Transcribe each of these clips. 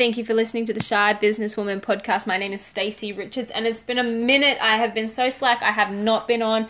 Thank you for listening to the Shy Businesswoman podcast. My name is Stacey Richards, and it's been a minute. I have been so slack. I have not been on,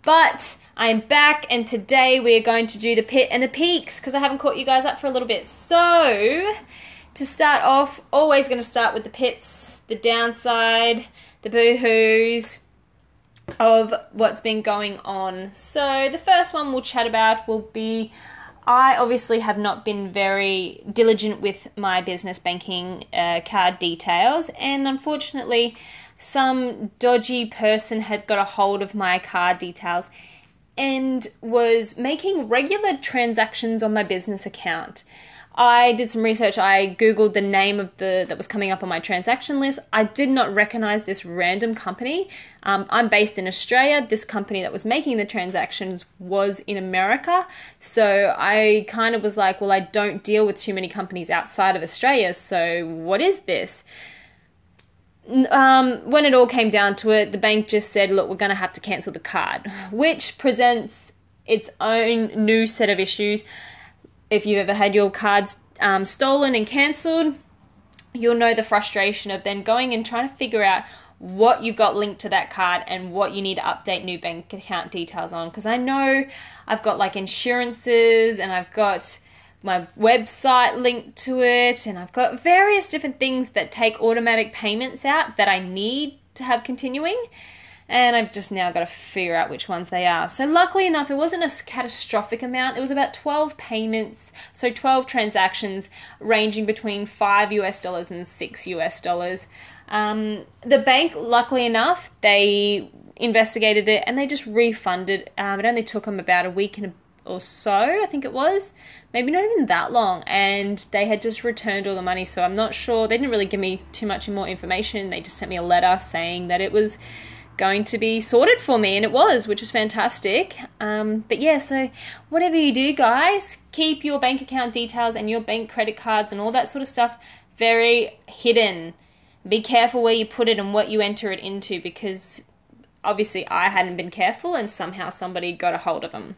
but I'm back, and today we are going to do the pit and the peaks because I haven't caught you guys up for a little bit. So, to start off, always going to start with the pits, the downside, the boohoos of what's been going on. So, the first one we'll chat about will be I obviously have not been very diligent with my business banking uh, card details, and unfortunately, some dodgy person had got a hold of my card details and was making regular transactions on my business account. I did some research. I googled the name of the that was coming up on my transaction list. I did not recognize this random company. Um, I'm based in Australia. This company that was making the transactions was in America. So I kind of was like, well, I don't deal with too many companies outside of Australia. So what is this? Um, when it all came down to it, the bank just said, look, we're going to have to cancel the card, which presents its own new set of issues if you've ever had your cards um, stolen and cancelled, you'll know the frustration of then going and trying to figure out what you've got linked to that card and what you need to update new bank account details on. Because I know I've got like insurances and I've got my website linked to it and I've got various different things that take automatic payments out that I need to have continuing and I've just now got to figure out which ones they are. So, luckily enough, it wasn't a catastrophic amount. It was about 12 payments, so 12 transactions ranging between 5 US dollars and 6 US dollars. Um, the bank, luckily enough, they investigated it and they just refunded. Um, it only took them about a week and a or so, I think it was. Maybe not even that long. And they had just returned all the money. So I'm not sure. They didn't really give me too much more information. They just sent me a letter saying that it was going to be sorted for me, and it was, which was fantastic. Um, but yeah, so whatever you do, guys, keep your bank account details and your bank credit cards and all that sort of stuff very hidden. Be careful where you put it and what you enter it into because obviously I hadn't been careful and somehow somebody got a hold of them.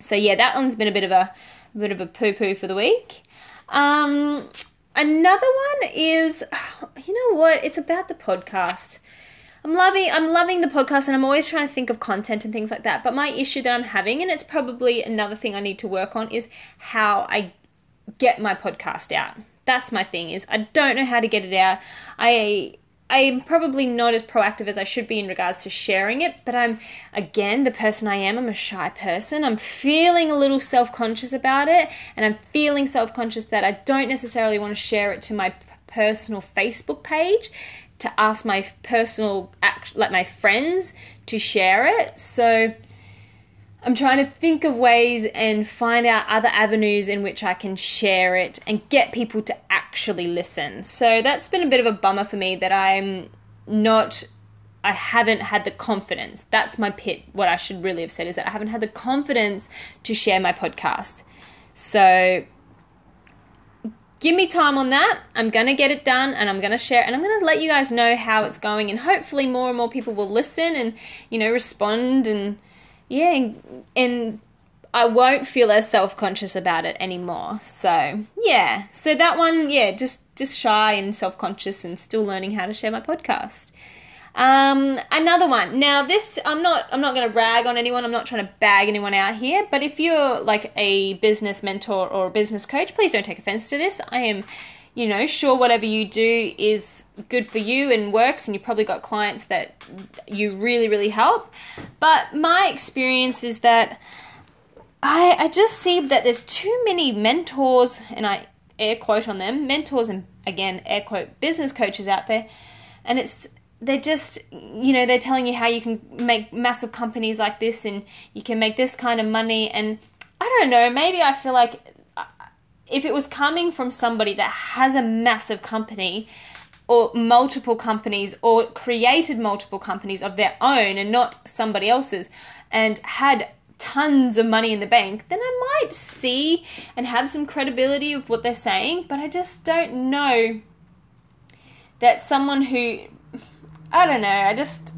So yeah, that one's been a bit of a, a bit of a poo poo for the week. Um, another one is, you know what? It's about the podcast. I'm loving I'm loving the podcast and I'm always trying to think of content and things like that. But my issue that I'm having, and it's probably another thing I need to work on, is how I get my podcast out. That's my thing, is I don't know how to get it out. I I'm probably not as proactive as I should be in regards to sharing it, but I'm again the person I am. I'm a shy person. I'm feeling a little self conscious about it, and I'm feeling self conscious that I don't necessarily want to share it to my personal Facebook page to ask my personal like my friends to share it so i'm trying to think of ways and find out other avenues in which i can share it and get people to actually listen so that's been a bit of a bummer for me that i'm not I haven't had the confidence. That's my pit. What I should really have said is that I haven't had the confidence to share my podcast. So give me time on that. I'm going to get it done and I'm going to share and I'm going to let you guys know how it's going and hopefully more and more people will listen and you know respond and yeah and, and I won't feel as self-conscious about it anymore. So, yeah. So that one, yeah, just just shy and self-conscious and still learning how to share my podcast. Um, another one. Now, this I'm not I'm not going to rag on anyone. I'm not trying to bag anyone out here. But if you're like a business mentor or a business coach, please don't take offense to this. I am, you know, sure whatever you do is good for you and works, and you've probably got clients that you really really help. But my experience is that I I just see that there's too many mentors, and I air quote on them mentors and again air quote business coaches out there, and it's they're just you know they're telling you how you can make massive companies like this and you can make this kind of money. And i don't know maybe i feel like uh, if it was coming from somebody that has a massive company or multiple companies or created multiple companies of their own and not somebody else's and had tons of money in the bank, then I might see and have some credibility of what they're saying, but I just don't know that someone who I don't know. I just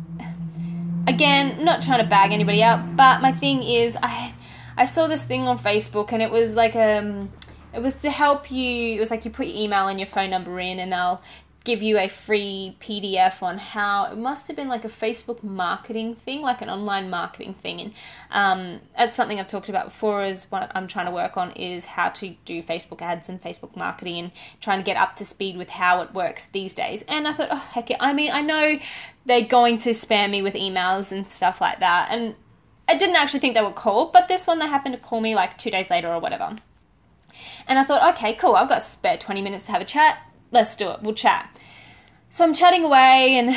again, not trying to bag anybody out, but my thing is I I saw this thing on Facebook and it was like um it was to help you. It was like you put your email and your phone number in, and they'll give you a free PDF on how it must have been like a Facebook marketing thing, like an online marketing thing. And um, that's something I've talked about before. Is what I'm trying to work on is how to do Facebook ads and Facebook marketing, and trying to get up to speed with how it works these days. And I thought, oh heck, it. I mean, I know they're going to spam me with emails and stuff like that, and I didn't actually think they would call, but this one they happened to call me like two days later or whatever. And I thought, okay, cool, I've got spare 20 minutes to have a chat let's do it. We'll chat. So I'm chatting away, and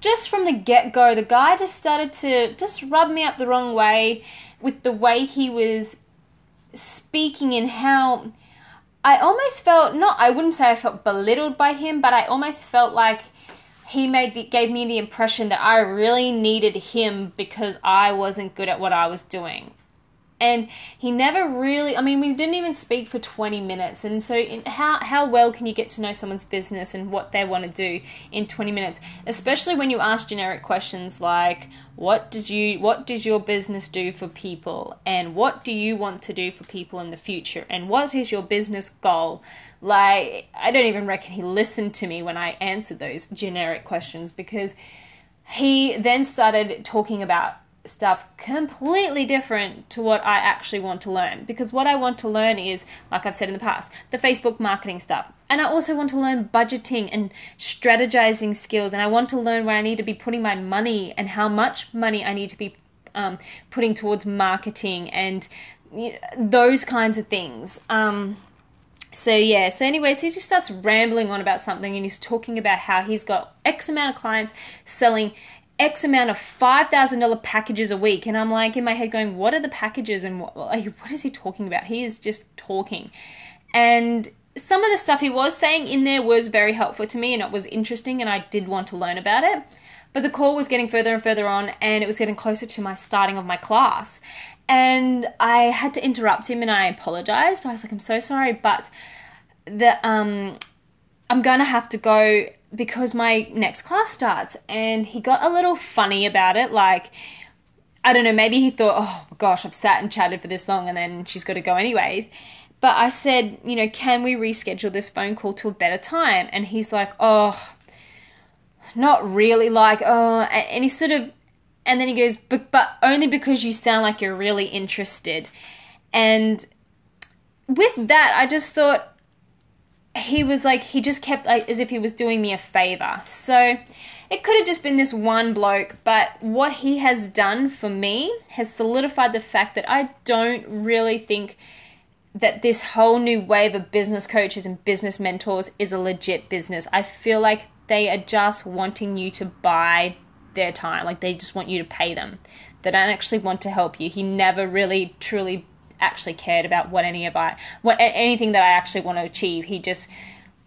just from the get go, the guy just started to just rub me up the wrong way with the way he was speaking and how I almost felt not I wouldn't say I felt belittled by him, but I almost felt like he made the, gave me the impression that I really needed him because I wasn't good at what I was doing and he never really i mean we didn't even speak for 20 minutes. And so how how well can you get to know someone's business and what they want to do in 20 minutes? Especially when you ask generic questions like what did you what does your business do for people? And what do you want to do for people in the future? And what is your business goal? Like i don't even reckon he listened to me when i answered those generic questions because he then started talking about stuff completely different to what I actually want to learn. Because what I want to learn is, like I've said in the past, the Facebook marketing stuff. And I also want to learn budgeting and strategizing skills. And I want to learn where I need to be putting my money and how much money I need to be um, putting towards marketing and you know, those kinds of things. Um, so yeah, so anyways, he just starts rambling on about something and he's talking about how he's got X amount of clients selling X amount of $5,000 packages a week. And I'm like in my head going, what are the packages and what, like, what is he talking about? He is just talking. And some of the stuff he was saying in there was very helpful to me and it was interesting and I did want to learn about it. But the call was getting further and further on and it was getting closer to my starting of my class. And I had to interrupt him and I apologized. I was like, I'm so sorry, but the um I'm gonna have to go because my next class starts. And he got a little funny about it. Like, I don't know, maybe he thought, oh gosh, I've sat and chatted for this long and then she's got to go anyways. But I said, you know, can we reschedule this phone call to a better time? And he's like, oh, not really. Like, oh, and he sort of, and then he goes, but, but only because you sound like you're really interested. And with that, I just thought, he was like he just kept like as if he was doing me a favor. So it could have just been this one bloke, but what he has done for me has solidified the fact that I don't really think that this whole new wave of business coaches and business mentors is a legit business. I feel like they are just wanting you to buy their time, like they just want you to pay them. They don't actually want to help you. He never really truly actually cared about what any of I what anything that I actually want to achieve. He just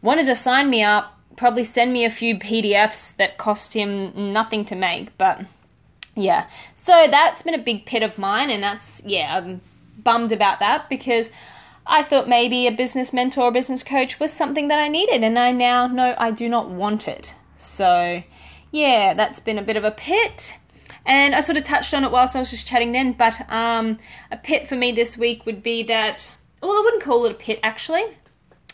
wanted to sign me up, probably send me a few PDFs that cost him nothing to make, but yeah. So that's been a big pit of mine and that's yeah, I'm bummed about that because I thought maybe a business mentor or business coach was something that I needed and I now know I do not want it. So yeah, that's been a bit of a pit. And I sort of touched on it whilst I was just chatting then, but um, a pit for me this week would be that, well, I wouldn't call it a pit actually.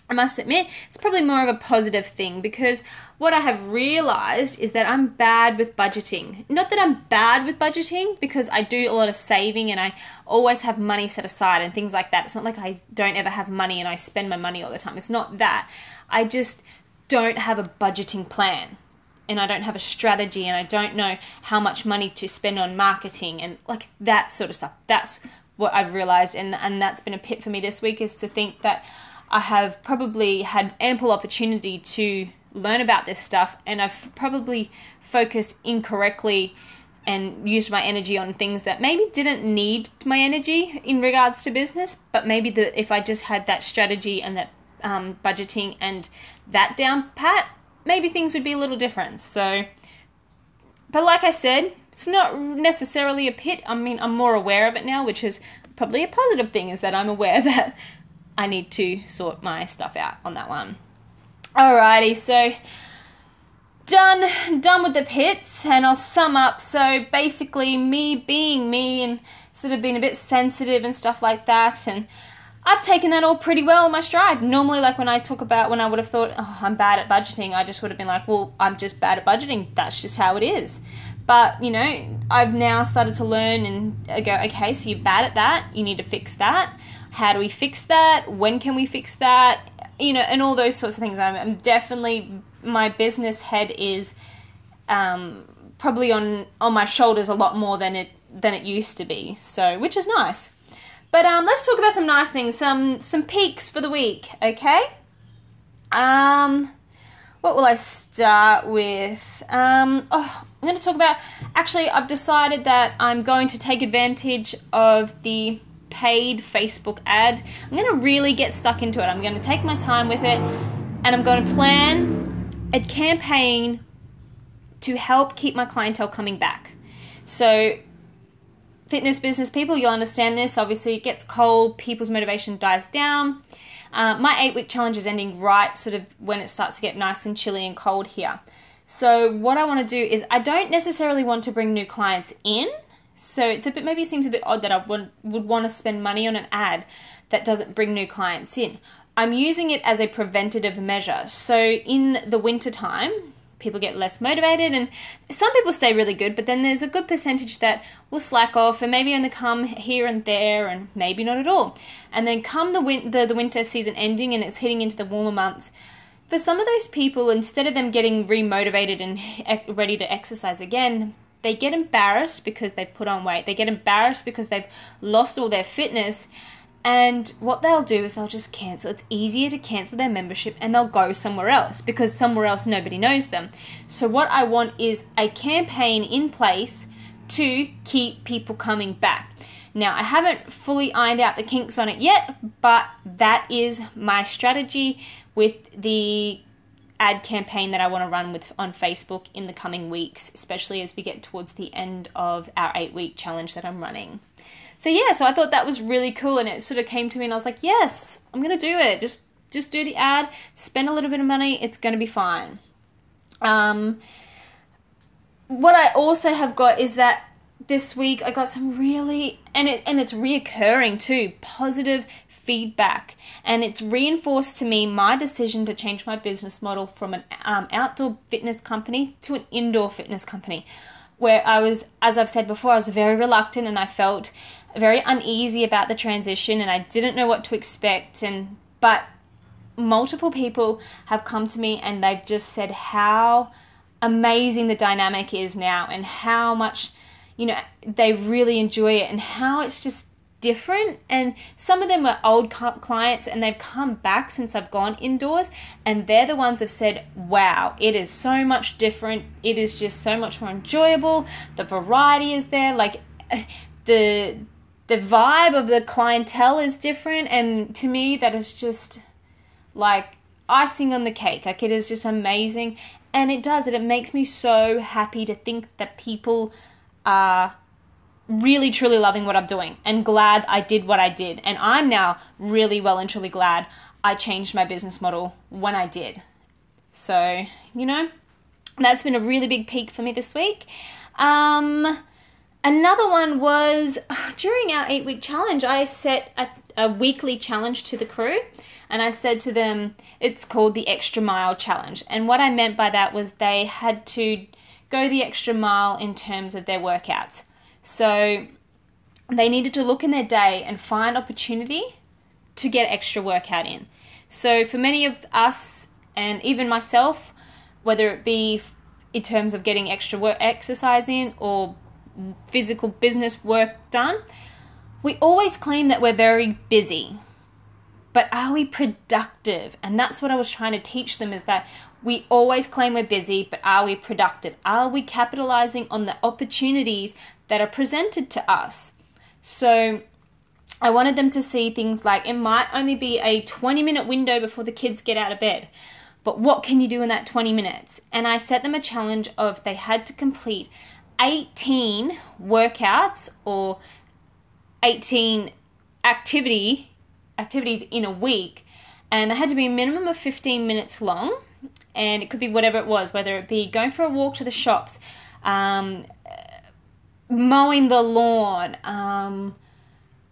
I must admit, it's probably more of a positive thing because what I have realized is that I'm bad with budgeting. Not that I'm bad with budgeting because I do a lot of saving and I always have money set aside and things like that. It's not like I don't ever have money and I spend my money all the time. It's not that. I just don't have a budgeting plan and I don't have a strategy and I don't know how much money to spend on marketing and like that sort of stuff. That's what I've realized and and that's been a pit for me this week is to think that I have probably had ample opportunity to learn about this stuff and I've probably focused incorrectly and used my energy on things that maybe didn't need my energy in regards to business, but maybe that if I just had that strategy and that um, budgeting and that down pat, maybe things would be a little different. So, but like I said, it's not necessarily a pit. I mean, I'm more aware of it now, which is probably a positive thing, is that I'm aware that I need to sort my stuff out on that one. Alrighty, so done done with the pits and I'll sum up. So basically me being me and sort of being a bit sensitive and stuff like that and I've taken that all pretty well in my stride. Normally, like when I talk about when I would have thought, oh, I'm bad at budgeting, I just would have been like, well, I'm just bad at budgeting. That's just how it is. But, you know, I've now started to learn and go, okay, so you're bad at that. You need to fix that. How do we fix that? When can we fix that? You know, and all those sorts of things. I'm, I'm definitely, my business head is um, probably on, on my shoulders a lot more than it, than it used to be. So, which is nice. But um, let's talk about some nice things, some some peaks for the week, okay? Um, what will I start with? Um, oh, I'm going to talk about. Actually, I've decided that I'm going to take advantage of the paid Facebook ad. I'm going to really get stuck into it. I'm going to take my time with it, and I'm going to plan a campaign to help keep my clientele coming back. So fitness business people, you'll understand this. Obviously, it gets cold, people's motivation dies down. Uh, my eight week challenge is ending right sort of when it starts to get nice and chilly and cold here. So, what I want to do is, I don't necessarily want to bring new clients in. So, it's a bit, maybe seems a bit odd that I would, would want to spend money on an ad that doesn't bring new clients in. I'm using it as a preventative measure. So, in the winter time, people get less motivated and some people stay really good but then there's a good percentage that will slack off and maybe only come here and there and maybe not at all. And then come the, win- the, the winter season ending and it's hitting into the warmer months for some of those people instead of them getting remotivated and ready to exercise again they get embarrassed because they've put on weight. They get embarrassed because they've lost all their fitness and what they'll do is they'll just cancel. It's easier to cancel their membership and they'll go somewhere else because somewhere else nobody knows them. So, what I want is a campaign in place to keep people coming back. Now, I haven't fully ironed out the kinks on it yet, but that is my strategy with the ad campaign that I want to run with on Facebook in the coming weeks, especially as we get towards the end of our 8-week challenge that I'm running so yeah, so I thought that was really cool, and it sort of came to me, and I was like, yes, I'm gonna do it. Just just do the ad, spend a little bit of money, it's gonna be fine. Um, what I also have got is that this week I got some really and it and it's reoccurring too positive feedback and it's reinforced to me my decision to change my business model from an um, outdoor fitness company to an indoor fitness company where I was as I've said before I was very reluctant and I felt very uneasy about the transition and I didn't know what to expect and but multiple people have come to me and they've just said how amazing the dynamic is now and how much you know they really enjoy it and how it's just different. And some of them are old clients and they've come back since I've gone indoors and they're the ones have said wow it is so much different. It is just so much more enjoyable. The variety is there. Like uh, the the vibe of the clientele is different and to me that is just like icing on the cake. Like it is just amazing. And it does it it makes me so happy to think that people are really truly loving what I'm doing and glad I did what I did. And I'm now really well and truly glad I changed my business model when I did. So you know that's been a really big peak for me this week. Um Another one was during our eight week challenge, I set a, a, weekly challenge to the crew and I said to them, it's called the extra mile challenge. And what I meant by that was they had to go the extra mile in terms of their workouts. So they needed to look in their day and find opportunity to get extra workout in. So for many of us and even myself, whether it be in terms of getting extra work exercise in or physical business work done, we always claim that we're very busy. But are we productive? And that's what I was trying to teach them is that we always claim we're busy, but are we productive? Are we capitalizing on the opportunities that are presented to us? So I wanted them to see things like it might only be a 20 minute window before the kids get out of bed. But what can you do in that 20 minutes? And I set them a challenge of they had to complete 18 workouts or 18 activity activities in a week and they had to be a minimum of 15 minutes long and it could be whatever it was whether it be going for a walk to the shops um, mowing the lawn um,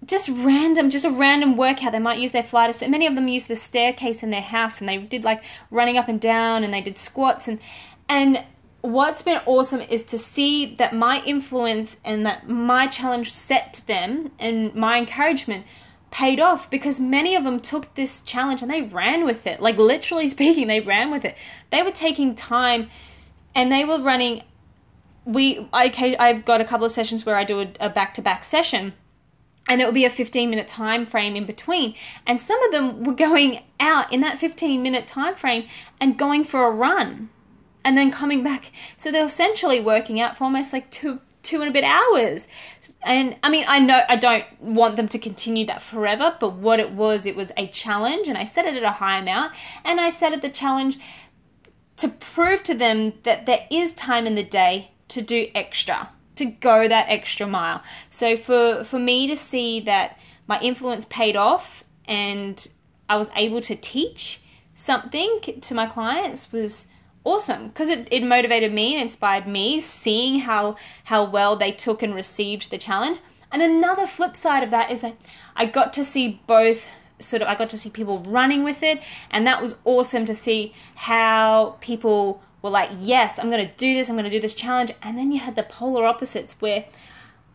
just random, just a random workout. They might use their flight assist. Many of them use the staircase in their house, and they did like running up and down, and they did squats, and and what's been awesome is to see that my influence and that my challenge set to them and my encouragement paid off because many of them took this challenge and they ran with it. Like literally speaking, they ran with it. They were taking time and they were running we okay I've got a couple of sessions where I do a back to back session and it will be a 15 minute time frame in between and some of them were going out in that 15 minute time frame and going for a run and then coming back so they're essentially working out for almost like two two and a bit hours and i mean i know i don't want them to continue that forever but what it was it was a challenge and i set it at a high amount and i set it the challenge to prove to them that there is time in the day to do extra to go that extra mile. So for for me to see that my influence paid off and I was able to teach something to my clients was awesome because it, it motivated me and inspired me seeing how how well they took and received the challenge and another flip side of that is that i got to see both sort of i got to see people running with it and that was awesome to see how people were like, yes, I'm going to do this, I'm going to do this challenge. And then you had the polar opposites where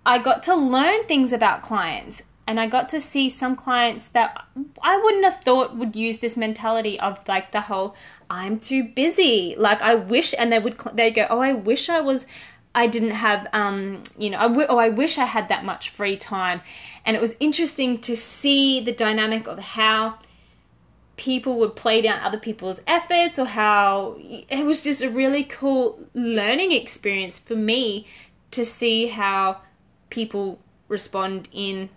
I got to learn things about clients and I got to see some clients that I wouldn't have thought would use this mentality of like the whole I'm too busy. Like I wish, and they would they go, oh, I wish I was. I didn't have, um, you know, I w- oh, I wish I had that much free time. And it was interesting to see the dynamic of how people would play down other people's efforts or how it was just a really cool learning experience for me to see how people respond in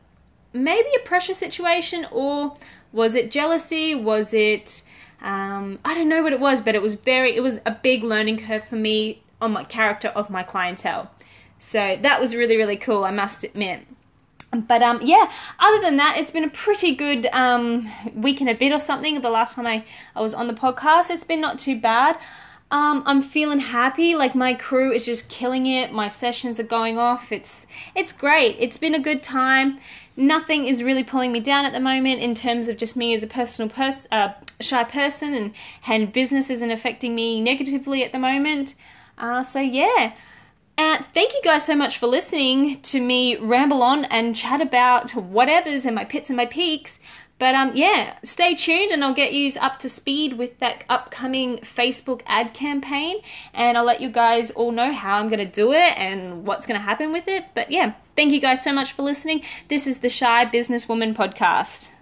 maybe a pressure situation or was it jealousy was it um, i don't know what it was but it was very it was a big learning curve for me on my character of my clientele so that was really really cool i must admit but um, yeah, other than that, it's been a pretty good um, week and a bit or something. The last time I, I was on the podcast, it's been not too bad. Um, I'm feeling happy. Like my crew is just killing it. My sessions are going off. It's it's great. It's been a good time. Nothing is really pulling me down at the moment in terms of just me as a personal person, uh, shy person, and and business isn't affecting me negatively at the moment. Uh, so yeah. Uh, thank you guys so much for listening to me ramble on and chat about whatever's and my pits and my peaks. But um, yeah, stay tuned and I'll get you up to speed with that upcoming Facebook ad campaign. And I'll let you guys all know how I'm going to do it and what's going to happen with it. But yeah, thank you guys so much for listening. This is the Shy Businesswoman Podcast.